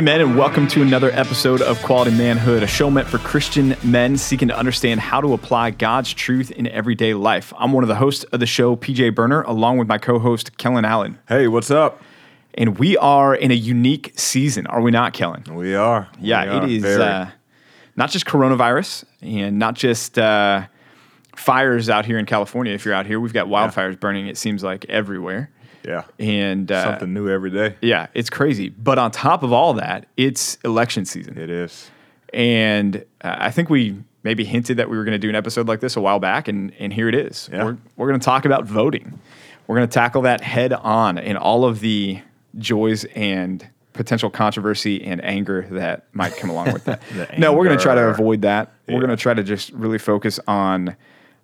Hey, men, and welcome to another episode of Quality Manhood, a show meant for Christian men seeking to understand how to apply God's truth in everyday life. I'm one of the hosts of the show, PJ Burner, along with my co host, Kellen Allen. Hey, what's up? And we are in a unique season, are we not, Kellen? We are. Yeah, We are. it is uh, not just coronavirus and not just uh, fires out here in California. If you're out here, we've got wildfires burning, it seems like, everywhere. Yeah. And uh, Something new every day. yeah, it's crazy. But on top of all that, it's election season. It is. And uh, I think we maybe hinted that we were going to do an episode like this a while back, and, and here it is. Yeah. We're, we're going to talk about voting. We're going to tackle that head on and all of the joys and potential controversy and anger that might come along with that. No, we're going to try to avoid that. We're going to try to just really focus on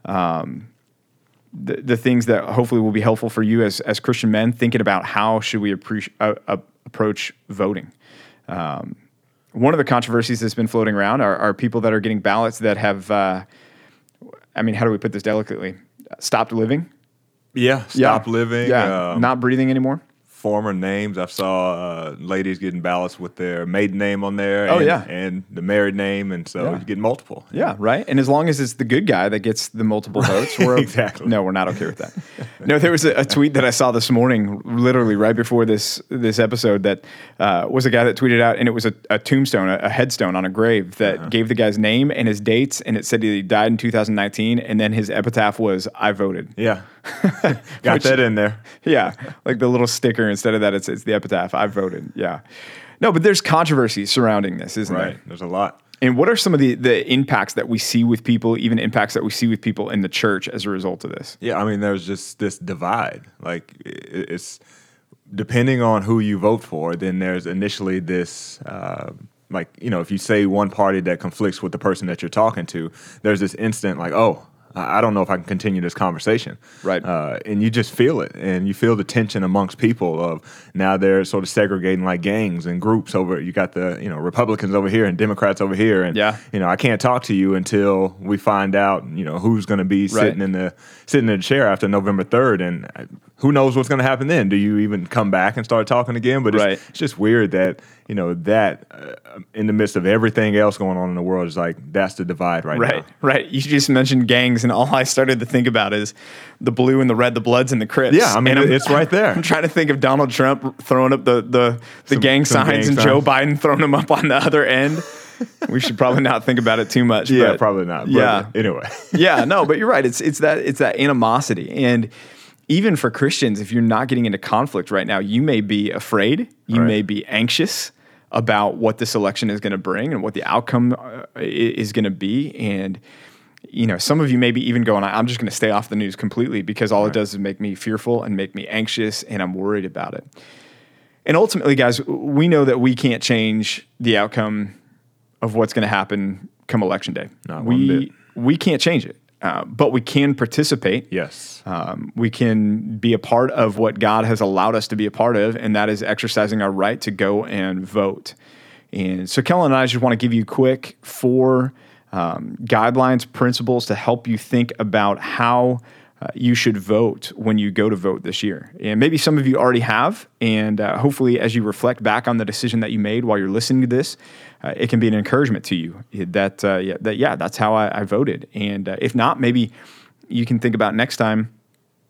um, the, the things that hopefully will be helpful for you as, as Christian men thinking about how should we approach, uh, uh, approach voting. Um, one of the controversies that's been floating around are, are people that are getting ballots that have, uh, I mean, how do we put this delicately? Stopped living. Yeah. Stop living. Yeah. um, not breathing anymore. Former names. I saw uh, ladies getting ballots with their maiden name on there. Oh, and, yeah. And the married name. And so Yeah. you get multiple. Yeah, right. And as long as it's the good guy that gets the multiple votes, we're exactly. No, we're not okay with that. no, there was a, a tweet that I saw this morning, literally right before this this episode, that uh, was a guy that tweeted out, and it was a, a tombstone, a, a headstone on a grave that Uh-huh. gave the guy's name and his dates, and it said he died in 2019, and then his epitaph was "I voted." Yeah. Got Which- that in there. Yeah, like the little sticker instead of that, it's it's the epitaph. I voted. Yeah. No, but there's controversy surrounding this, isn't Right. there? There's a lot. And what are some of the, the impacts that we see with people, even impacts that we see with people in the church as a result of this? Yeah, I mean, there's just this divide. Like, it's depending on who you vote for, then there's initially this, uh, like, you know, if you say one party that conflicts with the person that you're talking to, there's this instant, like, oh, I don't know if I can continue this conversation. Right. Uh, and you just feel it. And you feel the tension amongst people of now they're sort of segregating like gangs and groups over. You got the, you know, Republicans over here and Democrats over here. And, Yeah. you know, I can't talk to you until we find out, you know, who's going to be sitting in the sitting in the chair after November third, and who knows what's going to happen then? Do you even come back and start talking again? But it's, Right. it's just weird that you know that uh, in the midst of everything else going on in the world is like that's the divide right, Right, now. right. Right. You just mentioned gangs, and all I started to think about is the blue and the red, the Bloods and the Crips. Yeah, I mean, And it's right there. I'm trying to think of Donald Trump throwing up the the, the Some- gang some signs gang and Joe. Biden throwing them up on the other end. we should probably not think about it too much. Yeah, but- probably not. But yeah, Anyway. yeah, no, but you're right. It's it's that it's that animosity, and even for Christians, if you're not getting into conflict right now, you may be afraid, you Right. may be anxious about what this election is going to bring and what the outcome uh, is going to be, and you know, some of you may be even going, "I'm just going to stay off the news completely because all it does is make me fearful and make me anxious, and I'm worried about it." And ultimately, guys, we know that we can't change the outcome of what's going to happen come election day. Not we we can't change it, uh, but we can participate. yes. Um, we can be a part of what God has allowed us to be a part of, and that is exercising our right to go and vote. And so, Kellen and I just want to give you quick four um, guidelines, principles to help you think about how uh, you should vote when you go to vote this year. And maybe some of you already have, and uh, hopefully, as you reflect back on the decision that you made while you're listening to this, uh, it can be an encouragement to you that uh, yeah, that yeah, that's how I, I voted. And uh, if not, maybe you can think about next time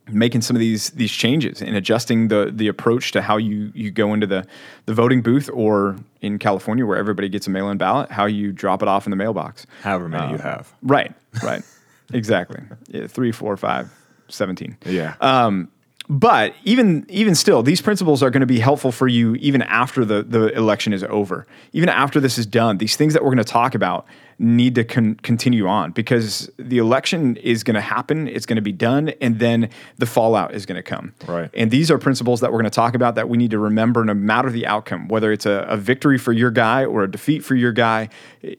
making some of these these changes and adjusting the the approach to how you you go into the the voting booth or in California where everybody gets a mail-in ballot, how you drop it off in the mailbox. However many uh, you have. Right, right, exactly. Yeah, three, four, five, 17. Yeah. Um, but even even still, these principles are going to be helpful for you even after the the election is over. Even after this is done, these things that we're going to talk about need to con- continue on because the election is going to happen. It's going to be done, and then the fallout is going to come. Right. And these are principles that we're going to talk about that we need to remember no matter the outcome, whether it's a, a victory for your guy or a defeat for your guy.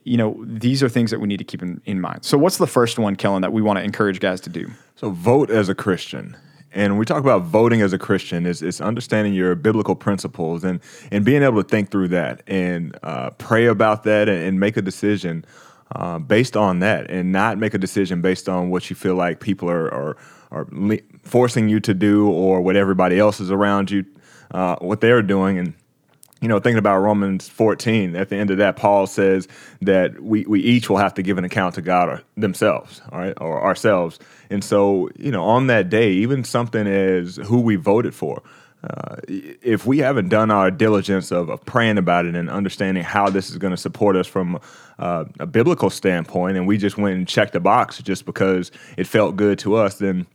You know, these are things that we need to keep in, in mind. So, what's the first one, Kellen, that we want to encourage guys to do? So vote as a Christian. And when we talk about voting as a Christian, is it's understanding your biblical principles and and being able to think through that and uh, pray about that and, and make a decision uh, based on that, and not make a decision based on what you feel like people are are, are le- forcing you to do or what everybody else is around you, uh, what they're doing, and you know, thinking about Romans 14, at the end of that, Paul says that we, we each will have to give an account to God or themselves, all right, or ourselves. And so, you know, on that day, even something as who we voted for, uh, if we haven't done our diligence of, of, praying about it and understanding how this is going to support us from uh, a biblical standpoint, and we just went and checked the box just because it felt good to us, then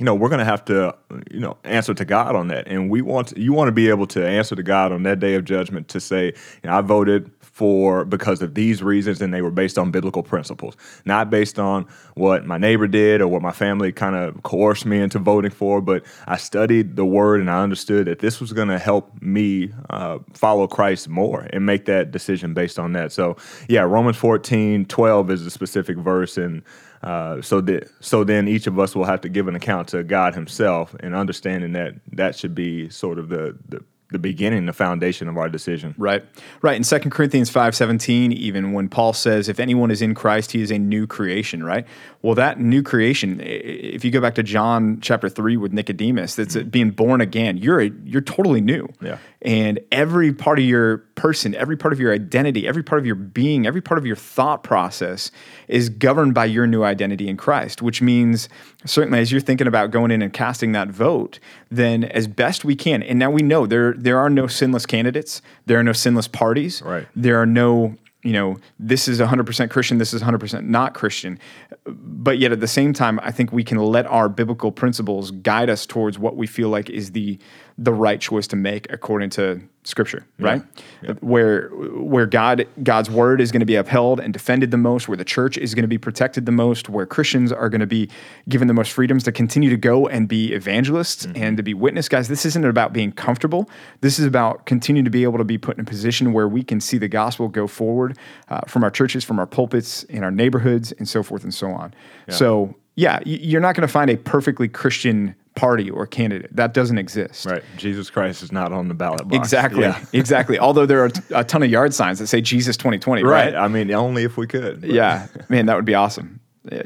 you know, we're going to have to, you know, answer to God on that. And we want to, you want to be able to answer to God on that day of judgment to say, you know, I voted for because of these reasons and they were based on biblical principles, not based on what my neighbor did or what my family kind of coerced me into voting for, but I studied the word and I understood that this was going to help me uh, follow Christ more and make that decision based on that. So, yeah, Romans 14, 12 is a specific verse and uh, so that so then each of us will have to give an account to God Himself, and understanding that that should be sort of the the the beginning, the foundation of our decision. Right. Right. In 2 Corinthians 5:17 even when Paul says if anyone is in Christ he is a new creation, right? Well, that new creation if you go back to John chapter 3 with Nicodemus, that's mm-hmm. being born again. You're a, you're totally new. Yeah. And every part of your person, every part of your identity, every part of your being, every part of your thought process is governed by your new identity in Christ, which means certainly as you're thinking about going in and casting that vote, then as best we can. And now we know there there are no sinless candidates, there are no sinless parties. Right. There are no you know, this is 100% Christian, this is 100% not Christian. But yet at the same time, I think we can let our biblical principles guide us towards what we feel like is the the right choice to make according to scripture right yeah. where where god god's word is going to be upheld and defended the most where the church is going to be protected the most where christians are going to be given the most freedoms to continue to go and be evangelists mm-hmm. and to be witness guys this isn't about being comfortable this is about continuing to be able to be put in a position where we can see the gospel go forward uh, from our churches from our pulpits in our neighborhoods and so forth and so on yeah. so yeah you're not going to find a perfectly christian party or candidate. That doesn't exist. Right. Jesus Christ is not on the ballot box. Exactly. Yeah. exactly. Although there are a ton of yard signs that say Jesus 2020, right? right? I mean, only if we could. But. Yeah. Man, that would be awesome.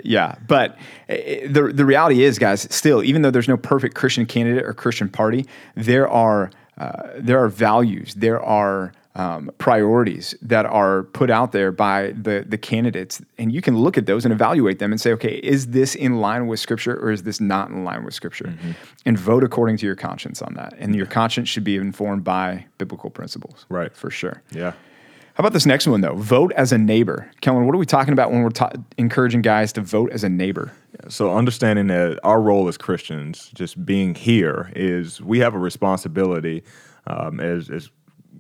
Yeah, but eh, the the reality is, guys, still, even though there's no perfect Christian candidate or Christian party, there are uh, there are values, there are um, priorities that are put out there by the the candidates, and you can look at those and evaluate them and say, okay, is this in line with Scripture or is this not in line with Scripture? Mm-hmm. And vote according to your conscience on that. And your conscience should be informed by biblical principles, right? For sure. Yeah. How about this next one though? Vote as a neighbor, Kellen. What are we talking about when we're ta- encouraging guys to vote as a neighbor? So understanding that our role as Christians, just being here, is we have a responsibility um, as as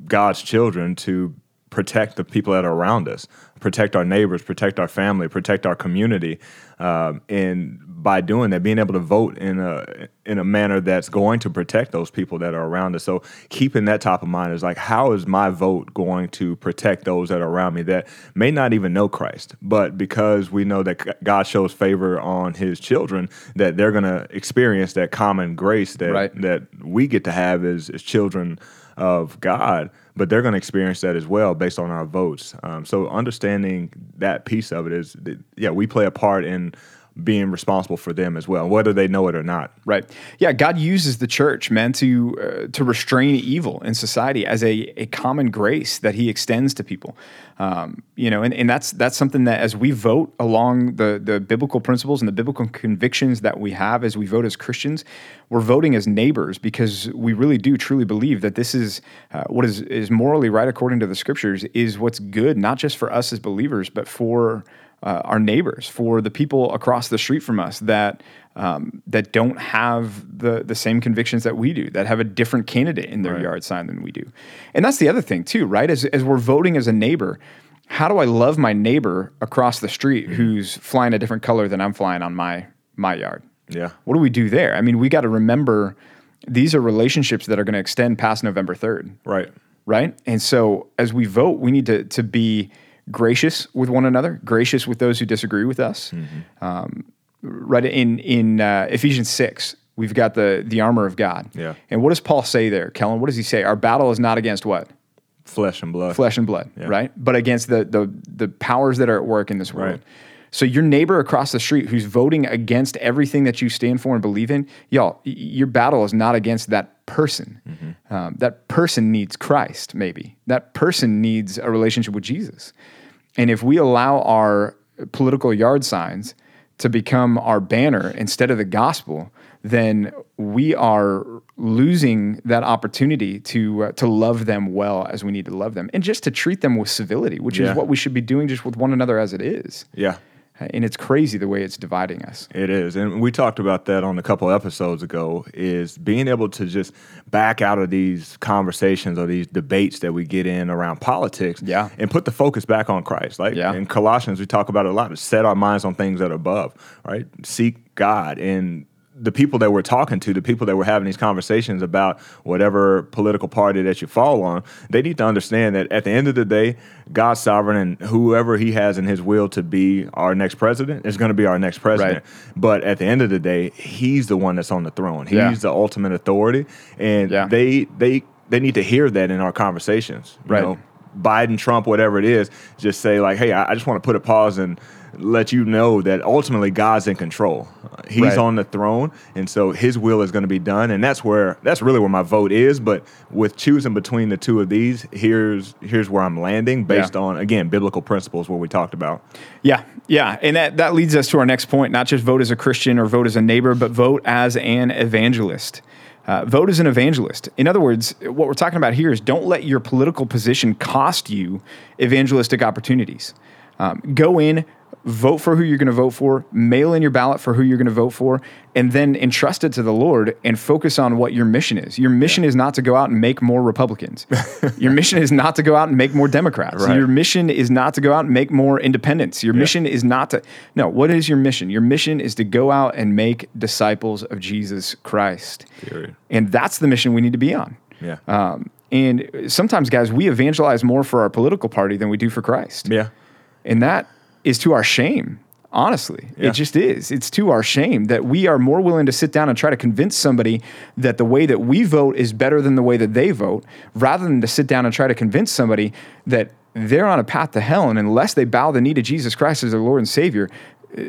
God's children to protect the people that are around us, protect our neighbors, protect our family, protect our community, um, and by doing that, being able to vote in a in a manner that's going to protect those people that are around us. So keeping that top of mind is like, how is my vote going to protect those that are around me that may not even know Christ, but because we know that God shows favor on His children, that they're going to experience that common grace that right. that we get to have as, as children of God, but they're going to experience that as well based on our votes. Um, so understanding that piece of it is, yeah, we play a part in being responsible for them as well, whether they know it or not. Right. Yeah. God uses the church, man, to uh, to restrain evil in society as a, a common grace that He extends to people. Um, you know, and, and that's that's something that as we vote along the the biblical principles and the biblical convictions that we have as we vote as Christians, we're voting as neighbors because we really do truly believe that this is uh, what is is morally right according to the Scriptures is what's good, not just for us as believers, but for uh, our neighbors, for the people across the street from us that um, that don't have the the same convictions that we do, that have a different candidate in their right. yard sign than we do. And that's the other thing too, right? As as we're voting as a neighbor, how do I love my neighbor across the street mm-hmm. who's flying a different color than I'm flying on my my yard? Yeah. What do we do there? I mean, we got to remember these are relationships that are going to extend past November 3rd. Right. Right? And so as we vote, we need to to be gracious with one another, gracious with those who disagree with us. Mm-hmm. Um, right in in uh, Ephesians six, we've got the the armor of God. Yeah. And what does Paul say there, Kellen? What does he say? Our battle is not against what? Flesh and blood. Flesh and blood, yeah. right? But against the the the powers that are at work in this world. Right. So your neighbor across the street who's voting against everything that you stand for and believe in, y'all, your battle is not against that person. Um, that person needs Christ, maybe. That person needs a relationship with Jesus. And if we allow our political yard signs to become our banner instead of the gospel, then we are losing that opportunity to uh, to love them well as we need to love them, and just to treat them with civility, which Yeah. is what we should be doing just with one another as it is. Yeah. And it's crazy the way it's dividing us. It is. And we talked about that on a couple episodes ago is being able to just back out of these conversations or these debates that we get in around politics Yeah. and put the focus back on Christ. Like Yeah. in Colossians we talk about it a lot, to set our minds on things that are above, right? Seek God and the people that we're talking to, the people that we're having these conversations about whatever political party that you fall on, they need to understand that at the end of the day, God's sovereign and whoever he has in his will to be our next president is going to be our next president. But at the end of the day, he's the one that's on the throne. He's Yeah. the ultimate authority. And Yeah. they they they need to hear that in our conversations. You Right. know, Biden, Trump, whatever it is, just say like, "Hey, I I just want to put a pause and let you know that ultimately God's in control. He's Right. on the throne, and so His will is going to be done. And that's where that's really where my vote is. But with choosing between the two of these, here's here's where I'm landing based Yeah. on again biblical principles, what we talked about. Yeah, yeah, and that that leads us to our next point: not just vote as a Christian or vote as a neighbor, but vote as an evangelist. Uh, vote as an evangelist. In other words, what we're talking about here is don't let your political position cost you evangelistic opportunities. Um, go in, vote for who you're going to vote for, mail in your ballot for who you're going to vote for, and then entrust it to the Lord and focus on what your mission is. Your mission is not to go out and make more Republicans. your mission is not to go out and make more Democrats. Right. Your mission is not to go out and make more independents. Your mission is not to no. What is your mission? Your mission is to go out and make disciples of Jesus Christ. Period. And that's the mission we need to be on. Yeah. Um, and sometimes, guys, we evangelize more for our political party than we do for Christ. yeah. And that is to our shame, honestly. Yeah. It just is. It's to our shame that we are more willing to sit down and try to convince somebody that the way that we vote is better than the way that they vote, rather than to sit down and try to convince somebody that they're on a path to hell. And unless they bow the knee to Jesus Christ as their Lord and Savior, uh,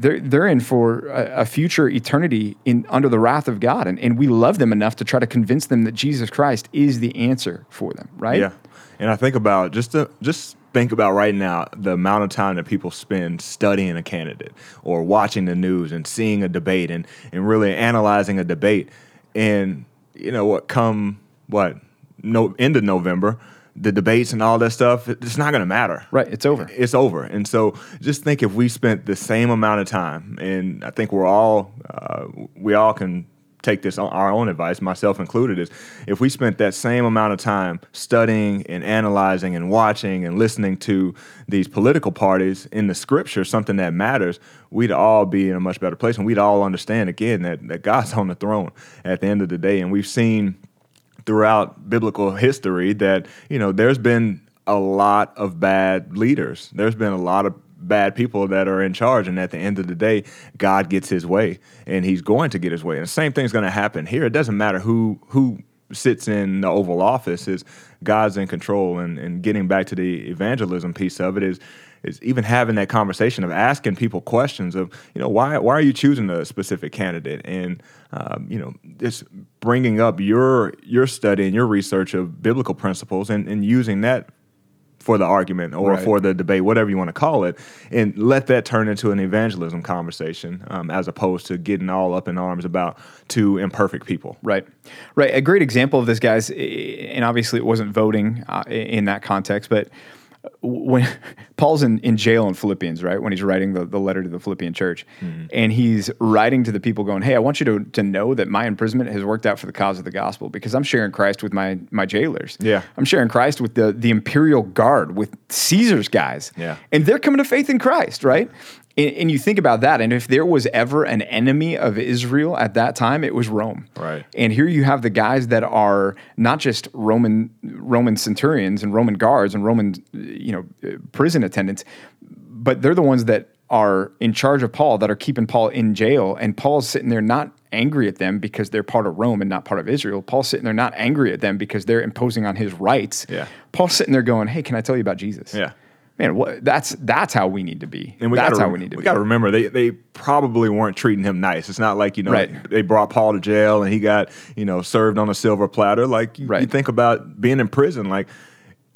they're, they're in for a, a future eternity in under the wrath of God. And, and we love them enough to try to convince them that Jesus Christ is the answer for them, right? Yeah, and I think about just to just think about right now the amount of time that people spend studying a candidate or watching the news and seeing a debate and and really analyzing a debate, and you know what come what no end of November. The debates and all that stuff, it's not going to matter. Right. It's over. It's over. And so just think if we spent the same amount of time, and I think we're all, uh, we all can take this on our own advice, myself included, is if we spent that same amount of time studying and analyzing and watching and listening to these political parties in the scripture, something that matters, we'd all be in a much better place. And we'd all understand again that, that God's on the throne at the end of the day. And we've seen throughout biblical history that you know there's been a lot of bad leaders. There's been a lot of bad people that are in charge, and at the end of the day, God gets His way, and He's going to get His way. And the same thing's going to happen here. It doesn't matter who who sits in the Oval Office. Is God's in control, and and getting back to the evangelism piece of it is is even having that conversation of asking people questions of you know why why are you choosing a specific candidate and um, you know just bringing up your your study and your research of biblical principles and, and using that for the argument or Right. for the debate whatever you want to call it and let that turn into an evangelism conversation um, as opposed to getting all up in arms about two imperfect people Right, right. A great example of this, guys, and obviously it wasn't voting uh, in that context, but when Paul's in, in jail in Philippians, right, when he's writing the, the letter to the Philippian church, mm-hmm. and he's writing to the people going, Hey, I want you to, to know that my imprisonment has worked out for the cause of the gospel because I'm sharing Christ with my, my jailers. Yeah. I'm sharing Christ with the, the imperial guard, with Caesar's guys. Yeah. And they're coming to faith in Christ, right? And, and you think about that, and if there was ever an enemy of Israel at that time, it was Rome. Right. And here you have the guys that are not just Roman Roman centurions and Roman guards and Roman you know prison attendants, but they're the ones that are in charge of Paul that are keeping Paul in jail and Paul's sitting there not angry at them because they're part of Rome and not part of Israel. Paul's sitting there not angry at them because they're imposing on his rights. Yeah. Paul's sitting there going, "Hey, can I tell you about Jesus?" Yeah. Man, what, that's that's how we need to be. And we that's gotta, how we need to we be. We got to remember they they probably weren't treating him nice. It's not like you know Right. they brought Paul to jail and he got you know served on a silver platter. Like you, you think about being in prison, like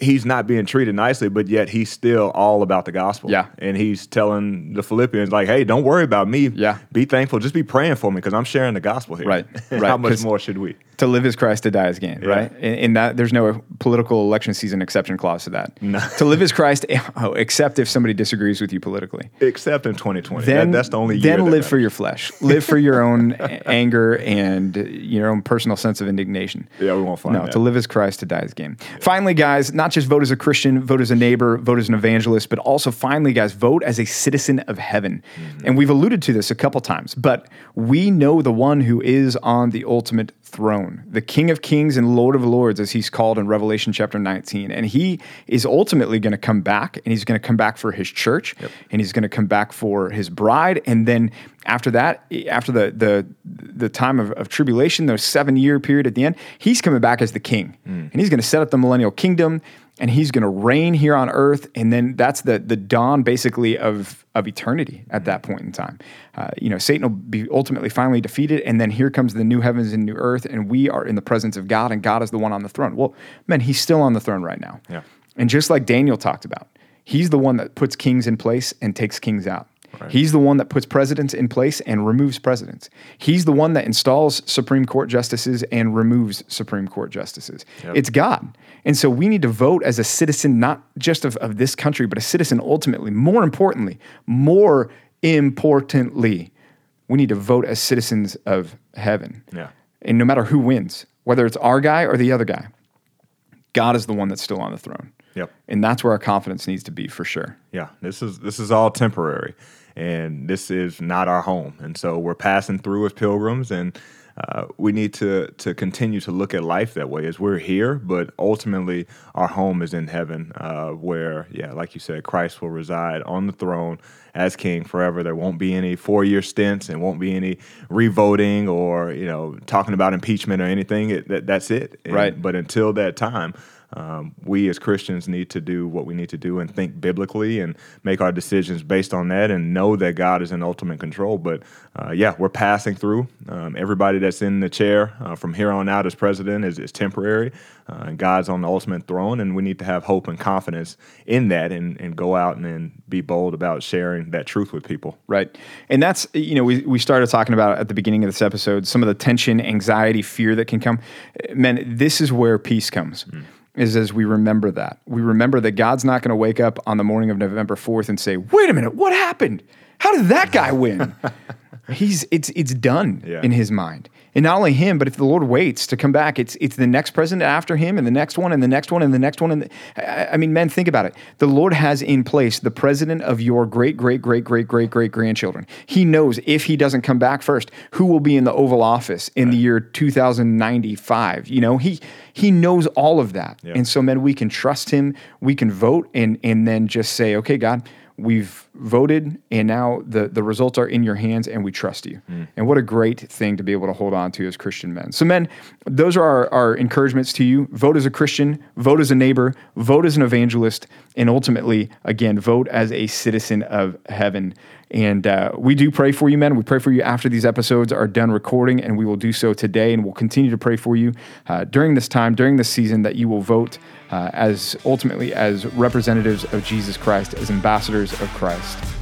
he's not being treated nicely, but yet he's still all about the gospel. Yeah. and he's telling the Philippians like, hey, don't worry about me. Yeah. be thankful. Just be praying for me because I'm sharing the gospel here. Right. right. How much more should we? to live is Christ, to die is gain, right? And, in that, there's no political election season exception clause to that. No. to live is Christ, eh, oh, except if somebody disagrees with you politically. Except in 2020. Then That- that's the only. Then live for your flesh. Live for your own anger and your own personal sense of indignation. Yeah, we won't find No, that. to live as Christ, to die as gain. Finally, guys, not just vote as a Christian, vote as a neighbor, vote as an evangelist, but also finally, guys, vote as a citizen of heaven. Mm-hmm. And we've alluded to this a couple times, but we know the one who is on the ultimate throne, the King of Kings and Lord of Lords, as he's called in Revelation chapter 19. And he is ultimately going to come back, and he's going to come back for his church, and he's going to come back for his bride. And then after that, after the the the time of, of tribulation, the seven year period at the end, he's coming back as the king, and he's going to set up the millennial kingdom, and he's going to reign here on earth. And then that's the the dawn, basically, of of eternity at that point in time. Uh, you know, Satan will be ultimately finally defeated, and then here comes the new heavens and new earth, and we are in the presence of God, and God is the one on the throne. Well, man, he's still on the throne right now. Yeah. And just like Daniel talked about, he's the one that puts kings in place and takes kings out. He's the one that puts presidents in place and removes presidents. He's the one that installs Supreme Court justices and removes Supreme Court justices. It's God. And so we need to vote as a citizen, not just of, of this country, but a citizen ultimately. More importantly, more importantly, we need to vote as citizens of heaven. Yeah. And no matter who wins, whether it's our guy or the other guy, God is the one that's still on the throne. Yep. And that's where our confidence needs to be for sure. Yeah, this is this is all temporary, and this is not our home. And so we're passing through as pilgrims, and uh, we need to to continue to look at life that way. As we're here, but ultimately our home is in heaven, uh, where yeah, like you said, Christ will reside on the throne as King forever. There won't be any four year stints, and won't be any revoting or you know talking about impeachment or anything. It, that, that's it. And- Right. But until that time. Um, we as Christians need to do what we need to do and think biblically and make our decisions based on that and know that God is in ultimate control. But uh, yeah, we're passing through. Um, everybody that's in the chair uh, from here on out as president is, is temporary, uh, and God's on the ultimate throne. And we need to have hope and confidence in that and, and go out and, and be bold about sharing that truth with people. Right. And that's, you know, we, we started talking about at the beginning of this episode some of the tension, anxiety, fear that can come. Man, this is where peace comes. Is as we remember that. We remember that God's not going to wake up on the morning of November 4th and say, wait a minute, what happened? How did that guy win? He's it's it's done Yeah. in his mind. And not only him, but if the Lord waits to come back, it's it's the next president after him, and the next one, and the next one, and the next one. And the, I, mean, men, think about it. The Lord has in place the president of your great, great, great, great, great, great grandchildren. He knows if he doesn't come back first, who will be in the Oval Office in the year 2095. You know, he he knows all of that, Yeah. and so men, we can trust him. We can vote, and and then just say, okay, God. We've voted, and now the, the results are in your hands, and we trust you. Hmm. And what a great thing to be able to hold on to as Christian men. So, men, those are our, our encouragements to you. Vote as a Christian, vote as a neighbor, vote as an evangelist, and ultimately, again, vote as a citizen of heaven. And uh, we do pray for you, men. We pray for you after these episodes are done recording, and we will do so today. And we'll continue to pray for you uh, during this time, during this season, that you will vote uh, as ultimately as representatives of Jesus Christ, as ambassadors of Christ.